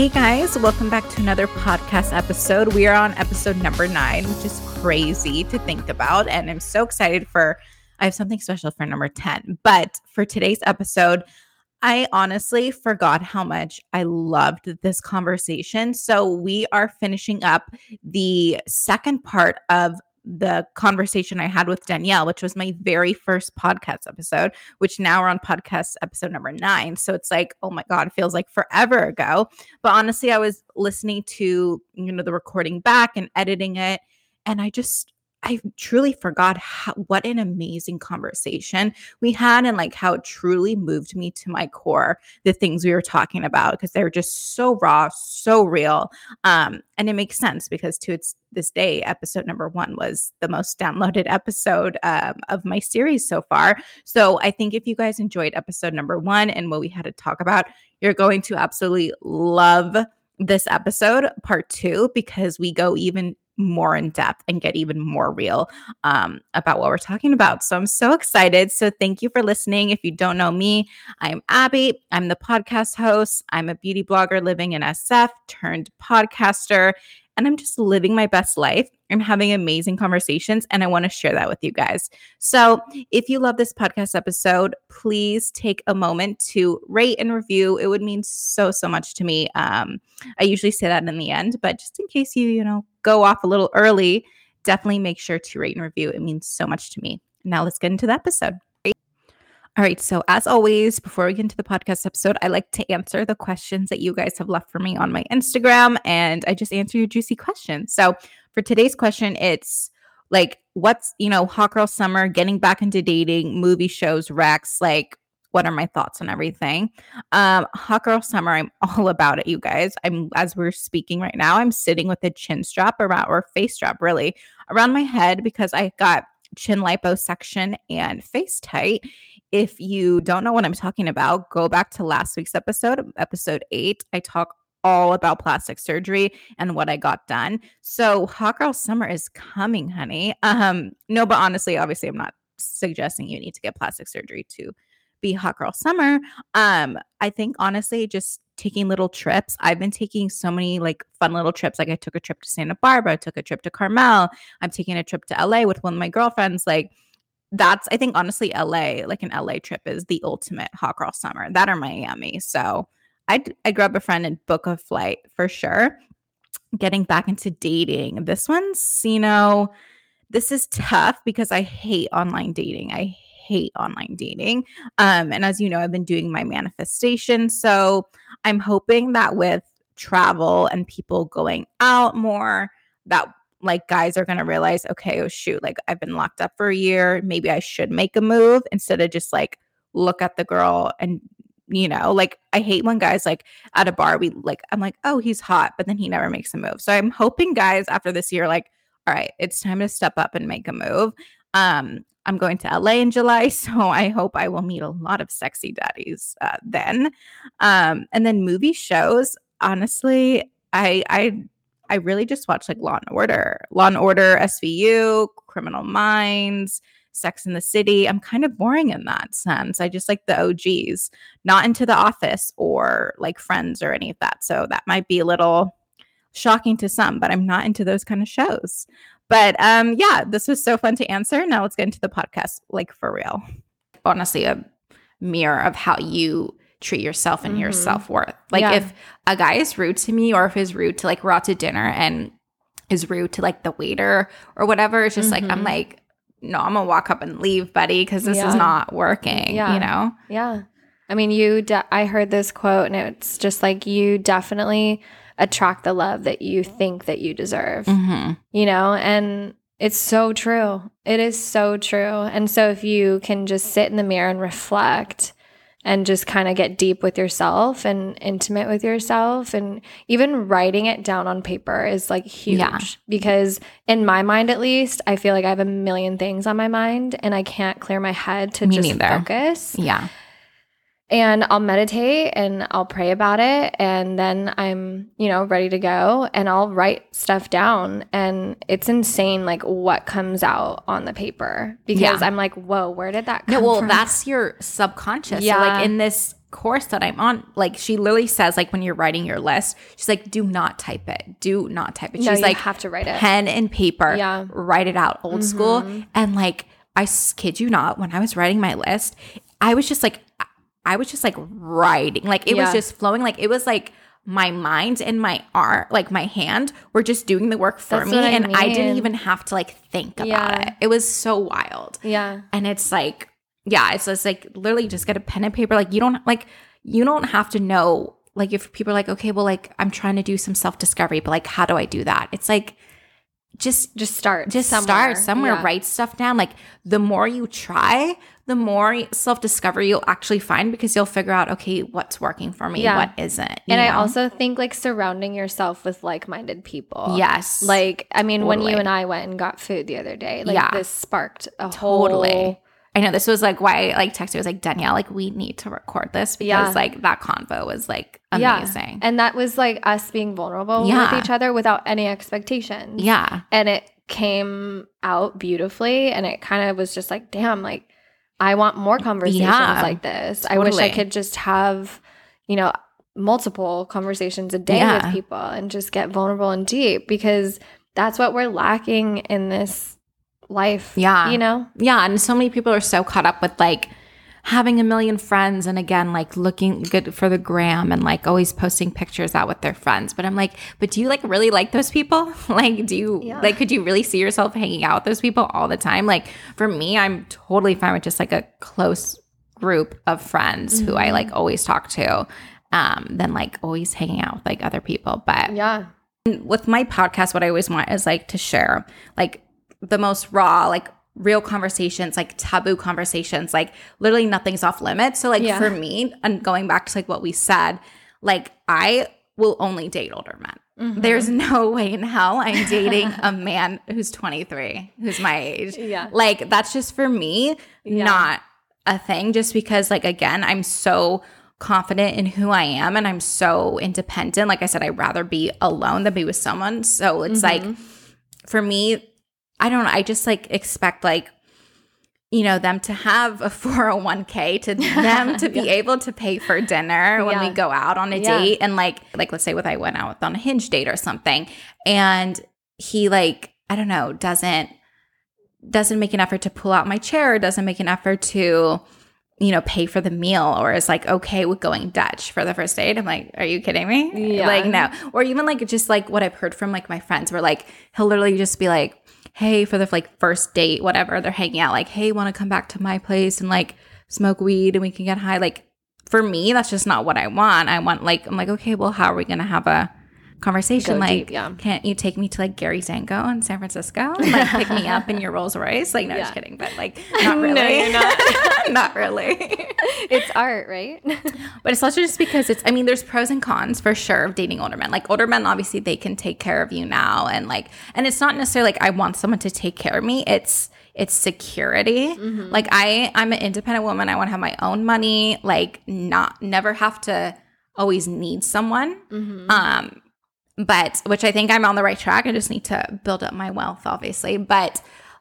Hey guys, welcome back to another podcast episode. We are on episode number nine, which is crazy to think about. And I'm so excited for, I have something special for number 10. But for today's episode, I honestly forgot how much I loved this conversation. So we are finishing up the second part of the conversation I had with Danielle, which was my very first podcast episode, which now we're on podcast episode number nine. So it's like, oh my God, feels like forever ago. But honestly, I was listening to, you know, the recording back and editing it. And I just, I truly forgot how, what an amazing conversation we had and like how it truly moved me to my core the things we were talking about because they were just so raw so real um and it makes sense because to its this day episode number one was the most downloaded episode um, of my series so far. So i think if you guys enjoyed episode number one and what we had to talk about you're going to absolutely love this episode part two because we go even more in depth and get even more real um, about what we're talking about. So I'm so excited. So thank you for listening. If you don't know me, I'm Abby. I'm the podcast host. I'm a beauty blogger living in SF turned podcaster and I'm just living my best life I'm having amazing conversations. And I want to share that with you guys. So, if you love this podcast episode, please take a moment to rate and review. It would mean so, so much to me. Um, I usually say that in the end, but just in case you, you know, go off a little early, definitely make sure to rate and review. It means so much to me. Now, let's get into the episode. All right. So, as always, before we get into the podcast episode, I like to answer the questions that you guys have left for me on my Instagram, and I just answer your juicy questions. So, for today's question, it's like, what's, you know, hot girl summer, getting back into dating, movie shows, Rex, like, what are my thoughts on everything? Um, hot girl summer, I'm all about it, you guys. I'm as we're speaking right now, I'm sitting with a chin strap around or face strap really around my head because I got chin liposuction and FaceTite if you don't know what I'm talking about, go back to last week's episode, episode eight. I talk all about plastic surgery and what I got done. So Hot Girl Summer is coming, honey. Um, no, but honestly, obviously, I'm not suggesting you need to get plastic surgery to be Hot Girl Summer. Um, I think honestly, just taking little trips. I've been taking so many like fun little trips. Like I took a trip to Santa Barbara, I took a trip to Carmel. I'm taking a trip to LA with one of my girlfriends. Like that's I think honestly LA, like an LA trip is the ultimate hot girl summer. That or Miami. So I'd I'd grab a friend and book a flight for sure. Getting back into dating. This one's, you know, this is tough because I hate online dating. I hate online dating. Um, and as you know, I've been doing my manifestation. So I'm hoping that with travel and people going out more, that like guys are going to realize, okay, oh shoot, like I've been locked up for a year. Maybe I should make a move instead of just like look at the girl and you know, like I hate when guys like at a bar, we like, I'm like, oh, he's hot, but then he never makes a move. So I'm hoping guys after this year, like, all right, it's time to step up and make a move. Um, I'm going to LA in July, so I hope I will meet a lot of sexy daddies uh, then. Um, and then movie shows, honestly, I I I really just watch like Law and Order, Law and Order, SVU, Criminal Minds, Sex in the City. I'm kind of boring in that sense. I just like the OGs, not into The Office or like Friends or any of that. So that might be a little shocking to some, but I'm not into those kind of shows. But um yeah, this was so fun to answer. Now let's get into the podcast like for real. Honestly, a mirror of how you treat yourself and mm-hmm. your self-worth. Like yeah. if a guy is rude to me or if he's rude to like we're out to dinner and is rude to like the waiter or whatever, it's just mm-hmm. like I'm mm-hmm. like, no, I'm gonna walk up and leave, buddy, because this yeah. is not working. Yeah. You know? Yeah. I mean, you de- I heard this quote and it's just like you definitely attract the love that you think that you deserve. Mm-hmm. You know, and it's so true. It is so true. And so if you can just sit in the mirror and reflect and just kind of get deep with yourself and intimate with yourself and even writing it down on paper is like huge yeah. because in my mind at least i feel like i have a million things on my mind and i can't clear my head to Me just neither. focus yeah and I'll meditate and I'll pray about it. And then I'm, you know, ready to go and I'll write stuff down. And it's insane, like what comes out on the paper because Yeah. I'm like, whoa, where did that come No, well, from? that's your subconscious. Yeah. So like in this course that I'm on, like she literally says, like when you're writing your list, she's like, do not type it. Do not type it. No, she's you like, have to write it. pen and paper. Yeah. Mm-hmm. Write it out old school. And like, I kid you not, when I was writing my list, I was just like, I was just like writing. Like it was just flowing. Like it was like my mind and my art, like my hand, were just doing the work for That's me. I and I didn't even have to like think about Yeah. it. It was so wild. yeah. And it's like, yeah, it's just like literally just get a pen and paper. Like you don't like you don't have to know like if people are like, okay, well, like I'm trying to do some self discovery, but like how do I do that? It's like just Just start. just somewhere. start somewhere, Yeah. write stuff down. Like the more you try, the more self discovery you'll actually find because you'll figure out, okay, what's working for me, Yeah. what isn't. And I also think like surrounding yourself with like minded people. yes, Like, I mean, when you and I went and got food the other day, like Yeah. this sparked a Totally. whole I know this was like why I like texted. I was like Danielle, like we need to record this because Yeah. like that convo was like Yeah. amazing. And that was like us being vulnerable Yeah. with each other without any expectations. Yeah. And it came out beautifully. And it kind of was just like, damn, like I want more conversations Yeah. like this. I wish I could just have, you know, multiple conversations a day Yeah. with people and just get vulnerable and deep because that's what we're lacking in this life. Yeah. You know? Yeah. And so many people are so caught up with like having a million friends and again, like looking good for the gram and like always posting pictures out with their friends. But I'm like, but do you like really like those people? like, do you Yeah. like, could you really see yourself hanging out with those people all the time? Like, for me, I'm totally fine with just like a close group of friends who I like always talk to. Um, than like always hanging out with like other people. But Yeah. with my podcast, what I always want is like to share like the most raw, like real conversations, like taboo conversations, like literally nothing's off limits. So like Yeah. for me, and going back to like what we said, like I will only date older men. Mhm. There's no way in hell I'm dating a man who's 23, who's my age. Yeah. Like that's just for me, Yeah. not a thing just because like again, I'm so confident in who I am and I'm so independent. Like I said, I'd rather be alone than be with someone. So it's like Mhm. for me, I don't know, I just like expect like you know them to have a 401k to them to be Yeah. able to pay for dinner when we go out on a Yeah. date and like like let's say with I went out with on a hinge date or something and he like I don't know doesn't doesn't make an effort to pull out my chair doesn't make an effort to you know pay for the meal or is like okay with going Dutch for the first date I'm like are you kidding me Yeah. like no or even like just like what I've heard from like my friends where like he'll literally just be like hey for the like first date whatever they're hanging out like hey want to come back to my place and like smoke weed and we can get high like for me that's just not what I want. I want like I'm like okay well how are we gonna have a conversation Go like deep, yeah. can't you take me to like Gary Danko in San Francisco and like pick me up in your Rolls Royce like no just kidding but like not No, really you're not. not really it's art, right? but it's also just because it's, I mean, there's pros and cons for sure of dating older men. Like older men, obviously, they can take care of you now. And like, and it's not necessarily like I want someone to take care of me. It's, it's security. Mm-hmm. Like I, I'm an independent woman. I want to have my own money. Like not, never have to always need someone. Mhm. Um, but which I think I'm on the right track. I just need to build up my wealth, obviously. But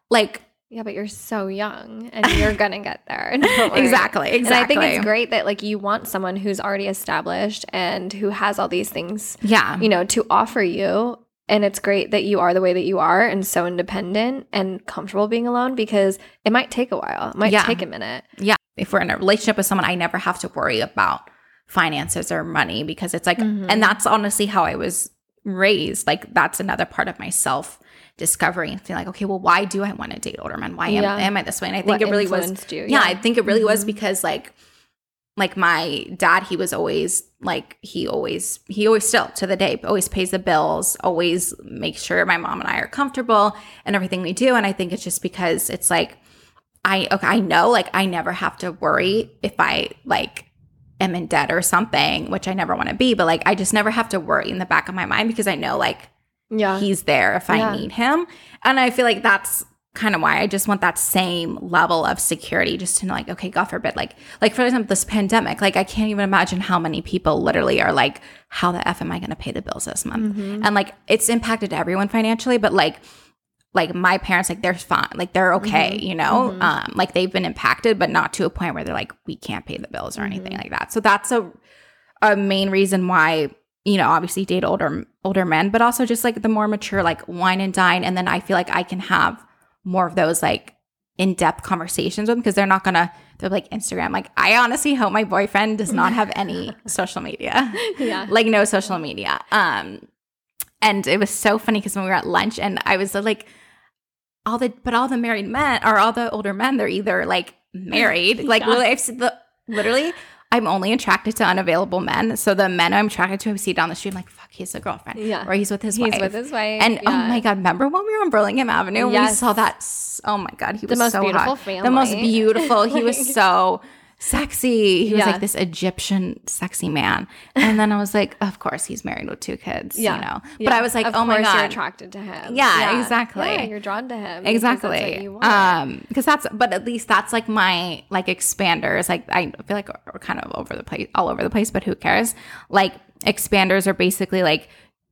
like, Yeah, but you're so young and you're gonna get there. Exactly, exactly. And I think it's great that like you want someone who's already established and who has all these things, Yeah. you know, to offer you. And it's great that you are the way that you are and so independent and comfortable being alone because it might take a while. It might Yeah. take a minute. yeah, if we're in a relationship with someone, I never have to worry about finances or money because it's like, Mhm. and that's honestly how I was raised. Like, that's another part of my self discovery and feeling like, okay, well, why do I want to date older men? Why am, Yeah. am I this way? And I think What it really was, you? yeah, I think it really was Mhm. because like, like my dad, he was always like he always he always still to the day always pays the bills, always makes sure my mom and I are comfortable and everything we do. And I think it's just because it's like I okay, I know like I never have to worry if I like am in debt or something, which I never want to be, but like I just never have to worry in the back of my mind because I know like Yeah. he's there if I Yeah. need him. And I feel like that's kind of why I just want that same level of security just to know like okay god forbid like like for example this pandemic like I can't even imagine how many people literally are like how the f am I going to pay the bills this month Mm-hmm. and like it's impacted everyone financially but like like my parents like they're fine like they're okay Mm-hmm. you know um like they've been impacted but not to a point where they're like we can't pay the bills or anything Mm-hmm. like that so that's a a main reason why you know obviously date older older men but also just like the more mature like wine and dine and then i feel like i can have more of those like in-depth conversations with them because they're not gonna they're like instagram like i honestly hope my boyfriend does not have any social media Yeah. like no social media um and it was so funny because when we were at lunch and i was like all the but all the married men or all the older men they're either like married like Yeah. literally the literally i'm only attracted to unavailable men so the men i'm attracted to i see down the street i'm like fuck he's a girlfriend Yeah. or he's with his He's wife with his wife. and oh my god remember when we were on burlingame avenue and we saw that oh my god he The was most so beautiful hot. the most beautiful he was so sexy. He was like this egyptian sexy man. And then i was like of course he's married with two kids Yeah. you know. But i was like of oh my course you're attracted to him. Yeah, exactly. Yeah, you're drawn to him. because that's exactly. um because that's but at least that's like my like expanders. Like i feel like we're kind of over the place all over the place but who cares? Like expanders are basically like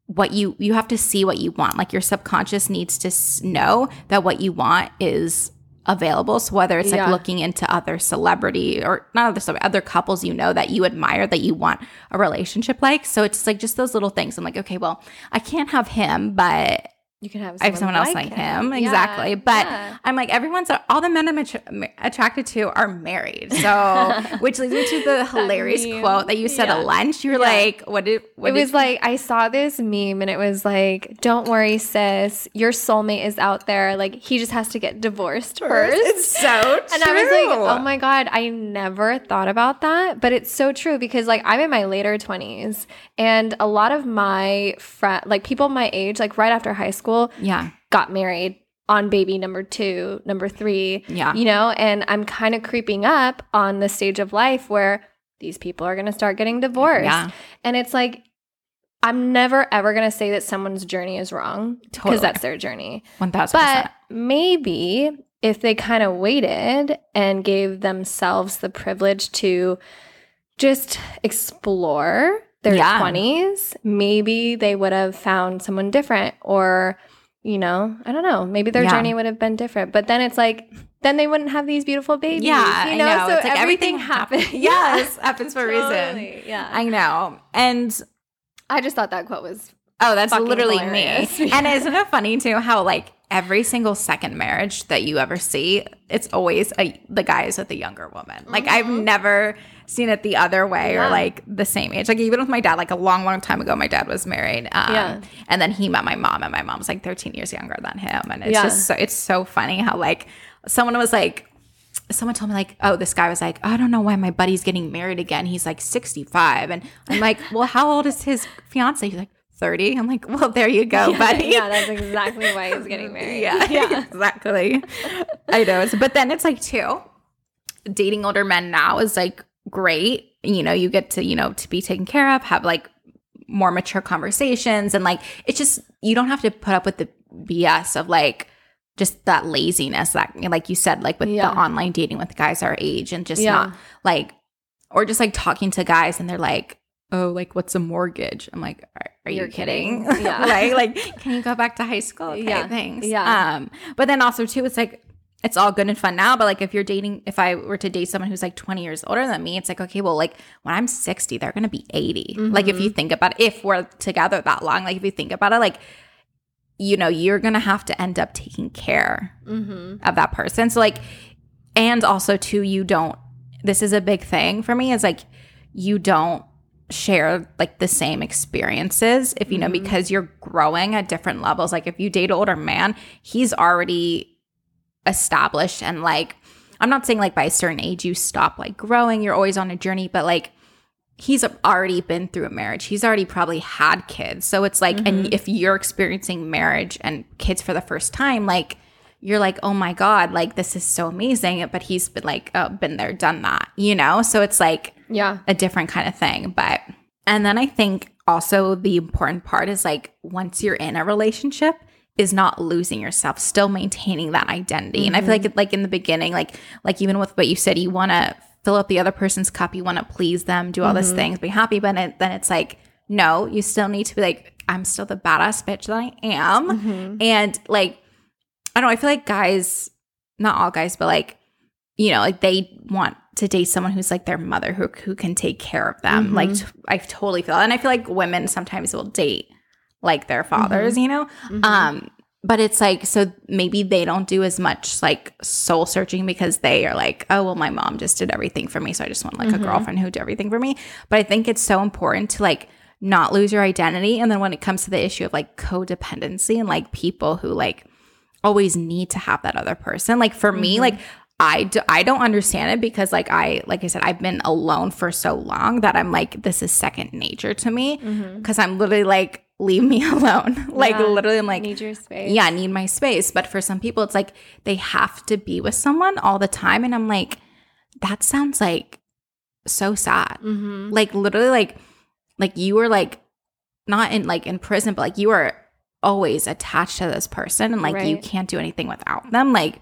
what you you have to see what you want. Like your subconscious needs to know that what you want is available. So whether it's like looking into other celebrity or not other celeb- other couples you know that you admire that you want a relationship like. So it's like just those little things. I'm like okay well i can't have him but you can have I have someone else like him. Exactly. But yeah. I'm like, everyone's, all the men I'm attra- attracted to are married. So, which leads me to the hilarious meme. quote that you said Yeah. at lunch. You were Yeah. like, what did, what it did was like I saw this meme and it was like, "Don't worry, sis, your soulmate is out there. Like he just has to get divorced first. It's so true. And I was like, "Oh my god, I never thought about that, but it's so true because like I'm in my later 20s and a lot of my friend like people my age like right after high school Yeah. got married on baby number 2, number 3, Yeah. you know, and I'm kind of creeping up on the stage of life where these people are going to start getting divorced. Yeah. And it's like, I'm never ever going to say that someone's journey is wrong because Totally. that's their journey. 1000%. But maybe if they kind of waited and gave themselves the privilege to just explore their Yeah. 20s, maybe they would have found someone different or, you know, I don't know, maybe their Yeah. journey would have been different. But then it's like, then they wouldn't have these beautiful babies. yeah. you know, know. so it's like everything, everything happens. Yes. Happens for a reason. Yeah. I know. And I just thought that quote was Oh, that's literally hilarious. me. and isn't it funny too how like every single second marriage that you ever see, it's always a, the guy is with the younger woman. Like I've mm-hmm. never seen it the other way or Mm-hmm. Like the same age. Like even with my dad, like a long, long time ago, my dad was married. Um, Yeah. And then he met my mom, and my mom's like 13 years younger than him. And it's Yeah. just so it's so funny how like someone was like someone told me like, oh, this guy was like, I don't know why my buddy's getting married again. He's like 65. And I'm like, well, how old is his fiance? He's like 30. I'm like, well, there you go, yeah, buddy. yeah, that's exactly why he's getting married. Yeah, yeah, exactly. I know. But then it's like too, dating older men now is like great. You know, you get to, you know, to be taken care of, have like more mature conversations and like it's just you don't have to put up with the BS of like just that laziness that like you said like with Yeah. the online dating with guys our age and just Yeah. not like or just like talking to guys and they're like oh like what's a mortgage i'm like are, are you kidding, kidding. Yeah. like like can you go back to high school okay Yeah. thanks Yeah. um but then also too it's like it's all good and fun now but like if you're dating if i were to date someone who's like 20 years older than me it's like okay well like when i'm 60 they're gonna be 80 like if you think about it if we're together that long like if you think about it like you know you're gonna have to end up taking care Mm-hmm. of that person. So like and also too you don't this is a big thing for me is like you don't share like the same experiences if you know Mhm. because you're growing at different levels like if you date an older man he's already established and like i'm not saying like by a certain age you stop like growing you're always on a journey but like he's already been through a marriage he's already probably had kids so it's like and if you're experiencing marriage and kids for the first time like you're like oh my god like this is so amazing but he's been like uh, been there done that you know so it's like Yeah. a different kind of thing. But, and then I think also the important part is like once you're in a relationship, is not losing yourself, still maintaining that identity. Mm-hmm. And I feel like like in the beginning, like like even with what you said, you want to fill up the other person's cup, you want to please them, do all mm-hmm. these things, be happy, but it, then it's like no, you still need to be like I'm still the badass bitch that I am. Mm-hmm. And like I don't know, I feel like guys, not all guys, but like you know, like they want to date someone who's like their mother who who can take care of them. Mm-hmm. Like t- I totally feel, and I feel like women sometimes will date like their fathers, mm-hmm. you know. Mm-hmm. Um, but it's like so maybe they don't do as much like soul searching because they are like, oh well, my mom just did everything for me, so I just want like a mm-hmm. girlfriend who do everything for me. But I think it's so important to like not lose your identity, and then when it comes to the issue of like codependency and like people who like always need to have that other person. Like for me, mm-hmm. like I, do, I don't understand it because like I like I said I've been alone for so long that I'm like this is second nature to me because mm-hmm. I'm literally like leave me alone. Like yeah, literally I'm like need your space. yeah need my space. But for some people it's like they have to be with someone all the time. And I'm like that sounds like so sad. Mm-hmm. like literally like like you were like not in like in prison but like you are always attached to this person and like right. you can't do anything without them. Like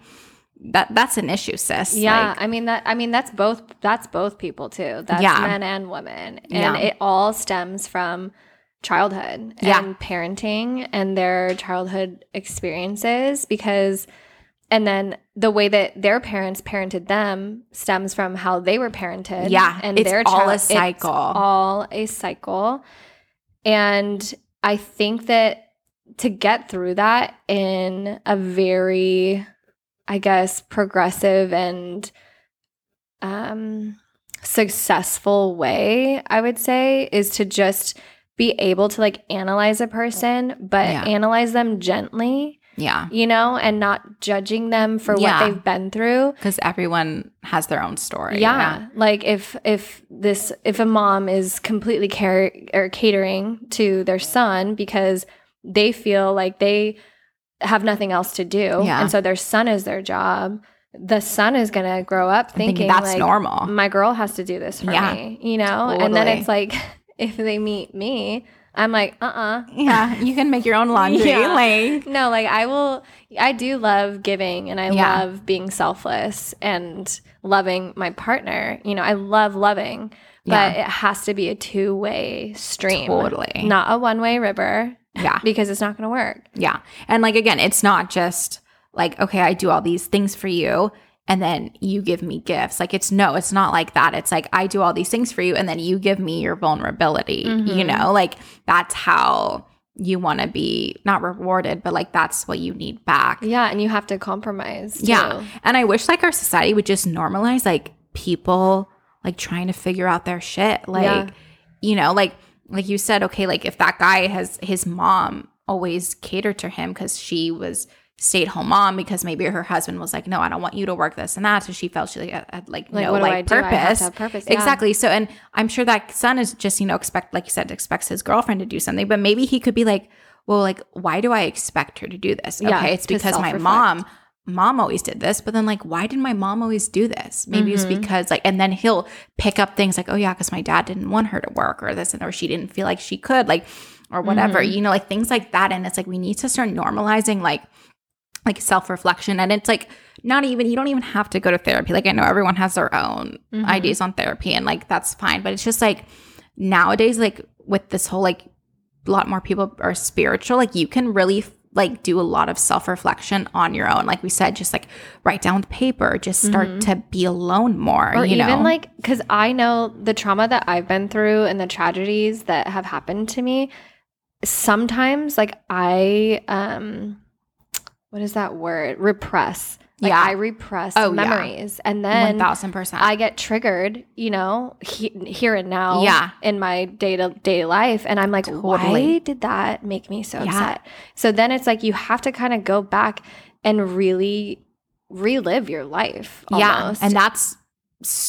that that's an issue sis. Yeah like, i mean that i mean that's both that's both people too. That's yeah. men and women. And yeah. it all stems from childhood yeah. and parenting and their childhood experiences because and then the way that their parents parented them stems from how they were parented yeah and it's their all child, a cycle all a cycle and i think that to get through that in a very I guess, progressive and um, successful way, I would say, is to just be able to like analyze a person, but yeah. analyze them gently. Yeah. You know, and not judging them for yeah. what they've been through. Because everyone has their own story. Yeah. yeah. Like if if this if a mom is completely care or catering to their son because they feel like they have nothing else to do. Yeah. And so their son is their job. The son is going to grow up thinking, thinking that's like, normal. My girl has to do this for yeah. me, you know? Totally. And then it's like, if they meet me, I'm like, uh uh-uh. uh Yeah. You can make your own laundry. yeah. Like, no, like I will, I do love giving and I yeah. love being selfless and loving my partner. You know, I love loving, but yeah. it has to be a two way stream. Totally. Not a one way river. Yeah. because it's not going to work. Yeah. And like, again, it's not just like, okay, I do all these things for you and then you give me gifts. Like, it's no, it's not like that. It's like, I do all these things for you and then you give me your vulnerability, mm-hmm. you know? Like, that's how you want to be not rewarded, but like that's what you need back. Yeah. And you have to compromise. Too. Yeah. And I wish like our society would just normalize like people like trying to figure out their shit. Like, yeah. you know, like, like you said, okay, like if that guy has his mom always catered to him because she was stay at home mom because maybe her husband was like, no, I don't want you to work this and that. So she felt she had, had like, like, no like purpose. purpose. Yeah. Exactly. So, and I'm sure that son is just, you know, expect, like you said, expects his girlfriend to do something, but maybe he could be like, well, like, why do I expect her to do this? Okay. Yeah, it's because my mom mom always did this, but then like, why did my mom always do this? Maybe mm-hmm. it's because like, and then he'll pick up things like, oh yeah, because my dad didn't want her to work or this and or she didn't feel like she could, like, or whatever, mm-hmm. you know, like things like that. And it's like we need to start normalizing like like self-reflection. And it's like not even you don't even have to go to therapy. Like I know everyone has their own mm-hmm. ideas on therapy and like that's fine. But it's just like nowadays, like with this whole like a lot more people are spiritual, like you can really like do a lot of self reflection on your own. Like we said, just like write down the paper, just start mm-hmm. to be alone more. Or you even know? like, because I know the trauma that I've been through and the tragedies that have happened to me. Sometimes, like, I, um, what is that word? Repress like yeah. I repress oh, memories yeah. and then 1000%. I get triggered, you know, he, here and now yeah. in my day to day life. And I'm like, totally. why did that make me so yeah. upset? So then it's like you have to kind of go back and really relive your life. Almost. Yeah. And that's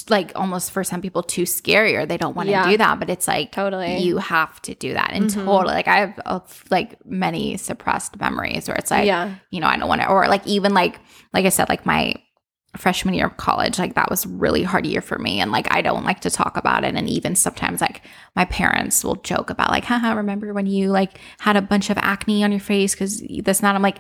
like almost for some people too scary or they don't want to yeah. do that but it's like totally you have to do that and mm-hmm. totally like i have uh, like many suppressed memories where it's like yeah you know i don't want to or like even like like i said like my freshman year of college, like that was really hard year for me. And like I don't like to talk about it. And even sometimes like my parents will joke about like, haha, remember when you like had a bunch of acne on your face because that's not I'm like,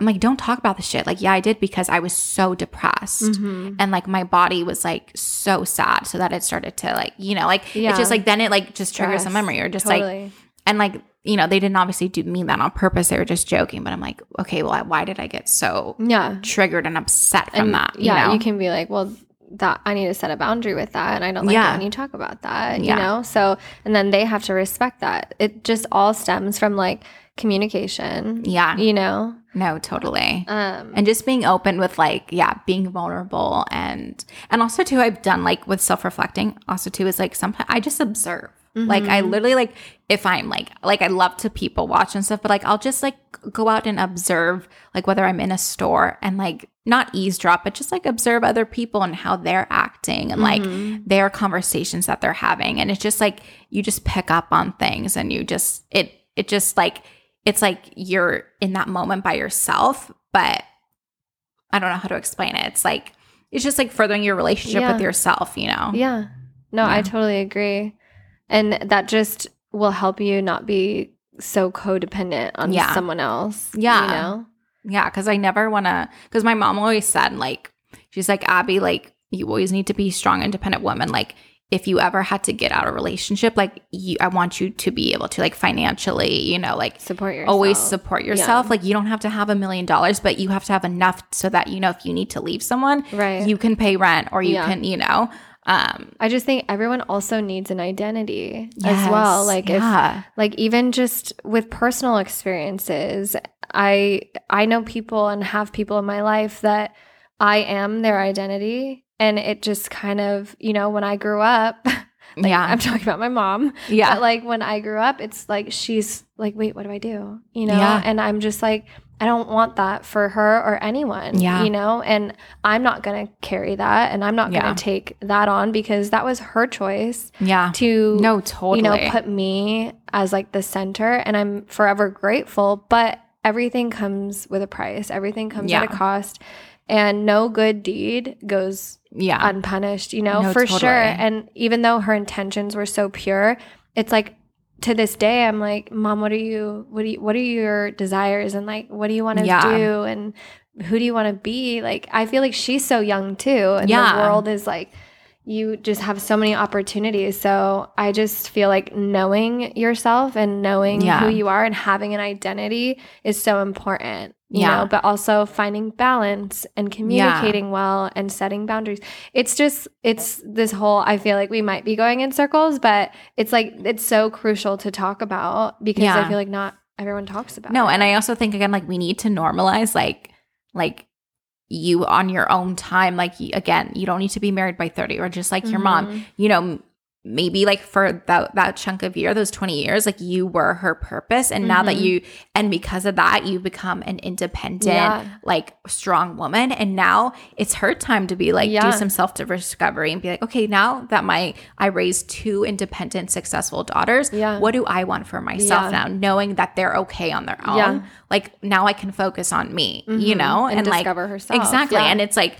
I'm like, don't talk about the shit. Like, yeah, I did because I was so depressed. Mhm. And like my body was like so sad. So that it started to like, you know, like Yeah. it's just like then it like just triggers a memory or just like and like you know they didn't obviously do mean that on purpose they were just joking but i'm like okay well why did i get so yeah. triggered and upset from and that you yeah, know? you can be like, well, that I need to set a boundary with that, and I don't like Yeah. when you talk about that. Yeah. You know, so and then they have to respect that. It just all stems from like communication. yeah You know, no totally um, and just being open with like yeah being vulnerable and and also too i've done like with self-reflecting also too is like sometimes i just observe like i Mhm. literally like if i'm like like i love to people watch and stuff but like i'll just like go out and observe like whether i'm in a store and like not eavesdrop but just like observe other people and how they're acting and like Mhm. their conversations that they're having and it's just like you just pick up on things and you just it it just like it's like you're in that moment by yourself but i don't know how to explain it it's like it's just like furthering your relationship Yeah. with yourself you know yeah, no, I totally agree, and that just will help you not be so codependent on Yeah. someone else. Yeah. you know, yeah because i never want to because my mom always said like she's like abby like you always need to be strong independent woman like if you ever had to get out of a relationship like you, i want you to be able to like financially you know like support yourself. always support yourself. Yeah. Like you don't have to have a million dollars, but you have to have enough so that you know if you need to leave someone, right. you can pay rent or you Yeah. can, you know. Um I just think everyone also needs an identity as well. yes, Like if yeah. like even just with personal experiences, I I know people and have people in my life that I am their identity and it just kind of, you know, when I grew up, like, yeah. I'm talking about my mom, yeah. but like when I grew up, it's like she's like, wait, what do I do? You know? Yeah. And I'm just like, I don't want that for her or anyone. Yeah. You know? And I'm not gonna carry that and I'm not gonna take that on because that was her choice yeah. to No, totally. you know, put me as like the center and I'm forever grateful, but everything comes with a price. Everything comes at a cost. And no good deed goes yeah. unpunished, you know, No, for totally. sure. And even though her intentions were so pure, it's like to this day I'm like, "Mom, what are you what do you what are your desires and like what do you want to Yeah. do and who do you want to be?" Like I feel like she's so young too and Yeah. the world is like you just have so many opportunities. So I just feel like knowing yourself and knowing Yeah. who you are and having an identity is so important. You Yeah. know, but also finding balance and communicating well and setting boundaries. It's just it's this whole I feel like we might be going in circles, but it's like it's so crucial to talk about because I feel like not everyone talks about no, it. and I also think again, like we need to normalize like like you on your own time. Like again, you don't need to be married by 30 or just like your mom. Mhm. you know, maybe like for that that chunk of year, those 20 years, like you were her purpose. And now that Mhm. you and because of that, you become an independent, Yeah. like strong woman. And now it's her time to be like Yeah. do some self-discovery and be like, okay, now that my I raised two independent, successful daughters, Yeah. what do I want for myself now? Knowing that they're okay on their own. Like now I can focus on me, you Mhm. know? and, like discover herself. Exactly. And it's like,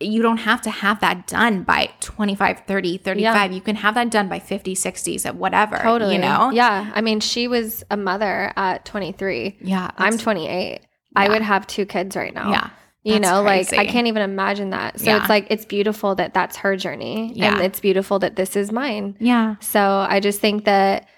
you don't have to have that done by 25, 30, 35. You can have that done by 50, 60s, at whatever. totally. You know? Yeah. I mean, she was a mother at 23. Yeah. I'm that's- 28. I would have two kids right now. Yeah. You know, like I can't even imagine that. So Yeah. it's like it's beautiful that that's her journey, and it's beautiful that this is mine. Yeah. So I just think that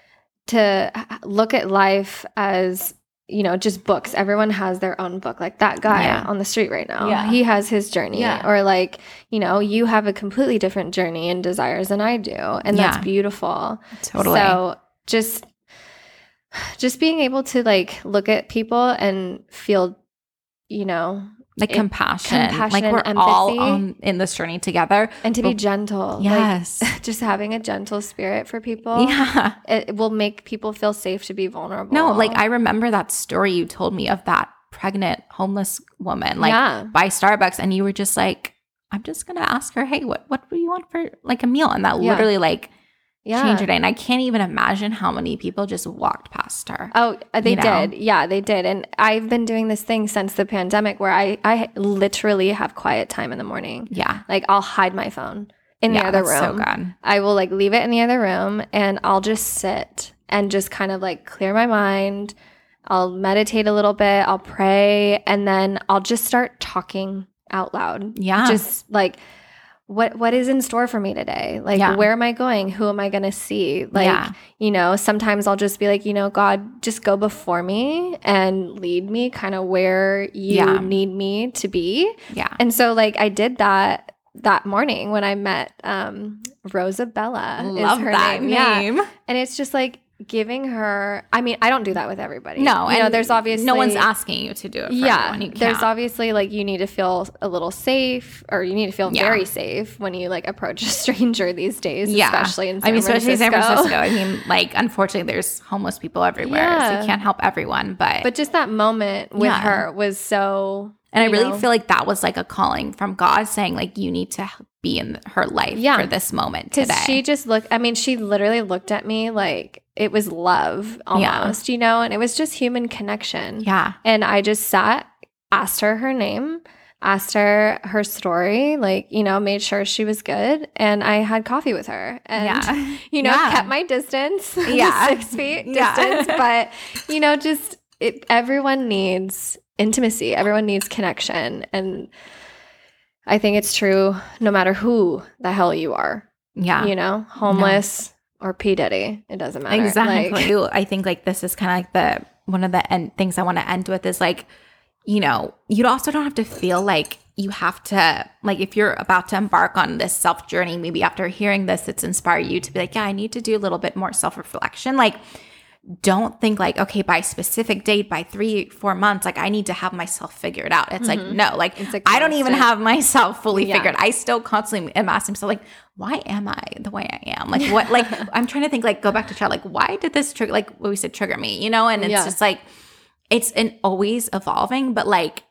to look at life as you know, just books. Everyone has their own book. Like that guy Yeah. on the street right now, Yeah. he has his journey. Yeah. Or like, you know, you have a completely different journey and desires than I do, and that's beautiful. Totally. So just just being able to like look at people and feel, you know, like it- compassion. compassion Like we're and all on in this journey together. and to be gentle. Yes. Like just having a gentle spirit for people. yeah. It will make people feel safe to be vulnerable. No, like I remember that story you told me of that pregnant homeless woman, like Yeah. by Starbucks, and you were just like, I'm just gonna ask her, hey, what what do you want for like a meal? And that Yeah. literally like Yeah. change her day. And I can't even imagine how many people just walked past her. Oh, uh, they you know? did. Yeah, they did. And I've been doing this thing since the pandemic where I, I literally have quiet time in the morning. yeah. Like I'll hide my phone in yeah, the other room. so good. I will like leave it in the other room and I'll just sit and just kind of like clear my mind. I'll meditate a little bit, I'll pray, and then I'll just start talking out loud. Yeah. Just like what what is in store for me today? Like Yeah. where am I going? Who am I going to see? Like, Yeah. you know, sometimes I'll just be like, you know, God, just go before me and lead me kind of where you Yeah. need me to be. yeah. And so like I did that that morning when I met um Rosabella Love is her that name. Yeah. name. And it's just like giving her I mean, I don't do that with everybody. No, you know, there's obviously no one's asking you to do it. For yeah. You there's obviously like you need to feel a little safe, or you need to feel Yeah. very safe when you like approach a stranger these days, Yeah. especially in San I mean, especially in San Francisco. Francisco. I mean, like, unfortunately, there's homeless people everywhere, so you can't help everyone. But, But just that moment with Yeah. her was so. And I really know, feel like that was like a calling from God, saying like you need to be in her life Yeah. for this moment today. she just looked, I mean, she literally looked at me like it was love Yeah. almost, you know, and it was just human connection. yeah, And I just sat, asked her her name, asked her her story, like, you know, made sure she was good. And I had coffee with her. And, yeah, you know, Yeah. kept my distance, Yeah. six feet Yeah. distance. but, you know, just it, everyone needs intimacy, everyone needs connection. And I think it's true no matter who the hell you are yeah. you know, homeless or P Diddy. It doesn't matter. Exactly. Like, I think like this is kind of like the one of the end things I want to end with is like, you know, you also don't have to feel like you have to like if you're about to embark on this self journey, maybe after hearing this, it's inspired you to be like, yeah, I need to do a little bit more self reflection. Like, don't think like, okay, by specific date, by three, four months, like I need to have myself figured out. It's like, mm-hmm. no, like It's a I don't even have myself fully Yeah. figured. I still constantly am asking myself, like, why am I the way I am? Like, what, like, I'm trying to think, like, go back to child, like, why did this trigger, like, what we said, trigger me, you know? And it's Yeah. just like, it's an always evolving, but like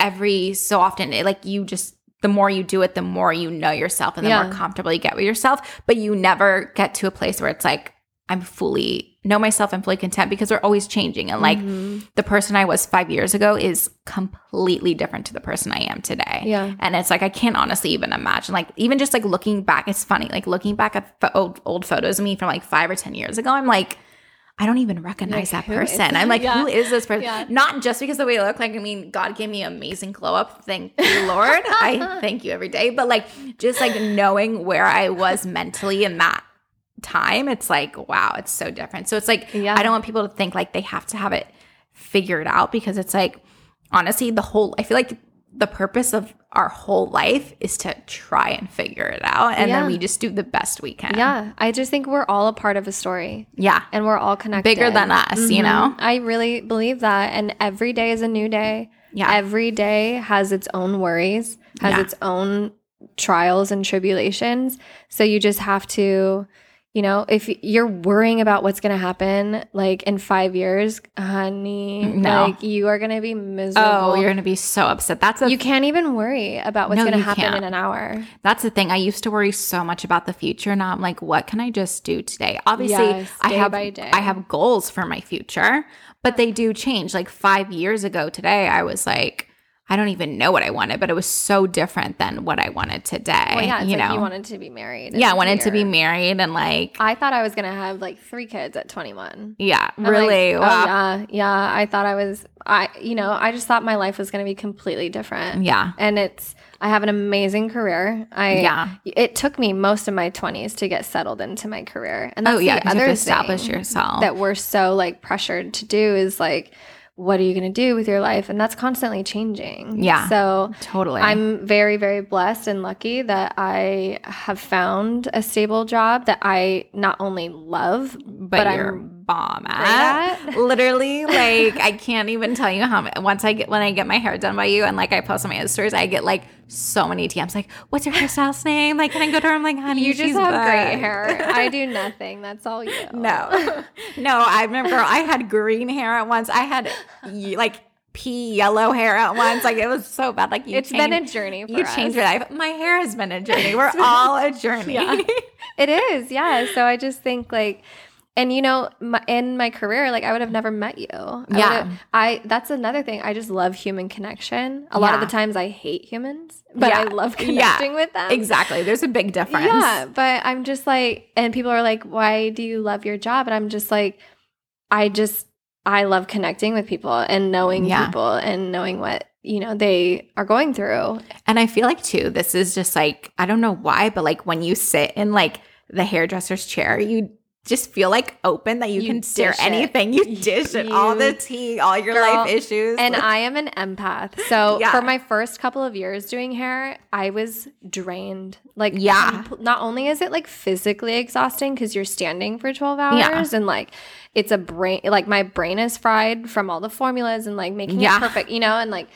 every so often, it, like, you just, the more you do it, the more you know yourself and the Yeah. more comfortable you get with yourself. But you never get to a place where it's like, I'm fully know myself and fully content because we're always changing. And like Mhm. the person I was five years ago is completely different to the person I am today. Yeah. And it's like, I can't honestly even imagine, like, even just like looking back, it's funny, like looking back at pho- old, old photos of me from like five or 10 years ago, I'm like, I don't even recognize Like, that person. I'm like, Yeah. who is this person? Yeah. Not just because of the way I look. Like, I mean, God gave me amazing glow up. Thank you, Lord. I thank you every day. But like, just like knowing where I was mentally in that time, it's like, wow, it's so different. So it's like, Yeah. I don't want people to think like they have to have it figured out because it's like, honestly, the whole, I feel like the purpose of our whole life is to try and figure it out. And Yeah. then we just do the best we can. Yeah. I just think we're all a part of a story Yeah. and we're all connected. Bigger than us, you Mhm. know? I really believe that. And every day is a new day. Yeah. Every day has its own worries, has Yeah. its own trials and tribulations. So you just have to, you know, if you're worrying about what's going to happen like in five years, honey, No. like you are going to be miserable. Oh, you're gonna be so upset. That's a you can't even worry about what's No, going to happen can't. in an hour. that's the thing. I used to worry so much about the future. Now I'm like, what can I just do today? Obviously, Yes, I have. I have goals for my future, but they do change. Like five years ago today, I was like, I don't even know what I wanted, but it was so different than what I wanted today. Well, yeah, it's you like know, you wanted to be married. yeah, I wanted to be married and like, I thought I was going to have like three kids at 21. yeah, I'm like, really. oh, yeah, yeah. I thought I was. I, you know, I just thought my life was going to be completely different. yeah, And it's. I have an amazing career. I. yeah. It took me most of my 20s to get settled into my career. And oh, that's Oh yeah, the you other have to establish thing yourself. that we're so like pressured to do is like, what are you going to do with your life? And that's constantly changing. Yeah. So totally. I'm very, very blessed and lucky that I have found a stable job that I not only love, but, but I'm bomb at. at. Literally, like I can't even tell you how. Many, once I get when I get my hair done by you, and like I post on my stories, I get like so many DMs. Like, what's your hairstylist name? Like, can I go to her? I'm like, honey, You just have great hair. I do nothing. That's all you. No, no. I remember I had green hair at once. I had like pea yellow hair at once. Like it was so bad. Like you It's been a journey for You us. changed your life. My hair has been a journey. We're all a journey. Yeah. it is. Yeah. So I just think like and you know my, in my career like i would have never met you I Yeah. i that's another thing i just love human connection a lot of the times i hate humans but i Yeah. love Yeah. connecting with them Exactly. There's a big difference. yeah but i'm just like and people are like why do you love your job and i'm just like i just i love connecting with people and knowing Yeah. people and knowing what you know they are going through And I feel like too, this is just like I don't know why, but like when you sit in like the hairdresser's chair, you just feel like open that you, You can it. anything. You dish it, all the tea, all your Girl, life issues. And I am an empath. So Yeah. for my first couple of years doing hair, I was drained. Like, Yeah. not only is it like physically exhausting because you're standing for 12 Yeah. hours and like it's a brain, like my brain is fried from all the formulas and like making Yeah. it perfect, you know, and like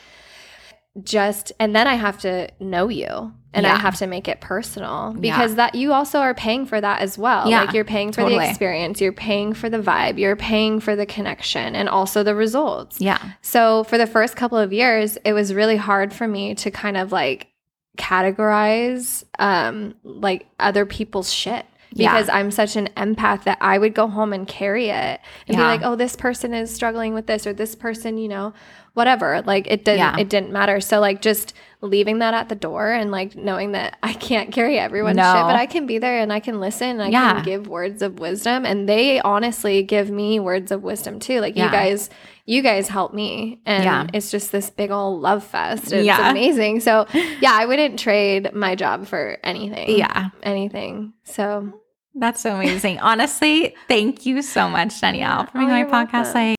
just, and then I have to know you and I have to make it personal Yeah. because that you also are paying for that as well. Yeah, Like you're paying for totally. the experience, you're paying for the vibe, you're paying for the connection and also the results. yeah. So for the first couple of years, it was really hard for me to kind of like categorize um like other people's shit Yeah. because I'm such an empath that I would go home and carry it and be like, "Oh, this person is struggling with this or this person, you know, whatever." Like it didn't Yeah. it didn't matter. So like just leaving that at the door and like knowing that I can't carry everyone's shit, but I can be there and I can listen and I Yeah. can give words of wisdom and they honestly give me words of wisdom too. Like Yeah. you guys you guys help me and Yeah. it's just this big old love fest it's Yeah. amazing so yeah i wouldn't trade my job for anything Yeah. anything so That's so amazing. Honestly, thank you so much, Danielle, for being Oh, on my podcast. welcome. Like,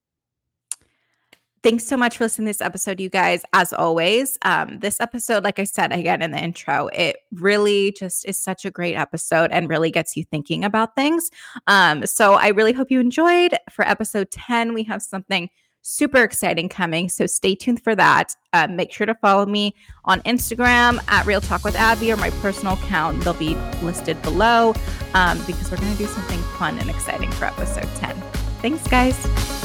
thanks so much for listening to this episode, you guys. As always, um, this episode, like I said again in the intro, it really just is such a great episode and really gets you thinking about things. Um, so I really hope you enjoyed. For episode 10, we have something super exciting coming. So stay tuned for that. Uh, make sure to follow me on Instagram at Real Talk with Abby or my personal account. They'll be listed below um, because we're going to do something fun and exciting for episode 10. Thanks, guys.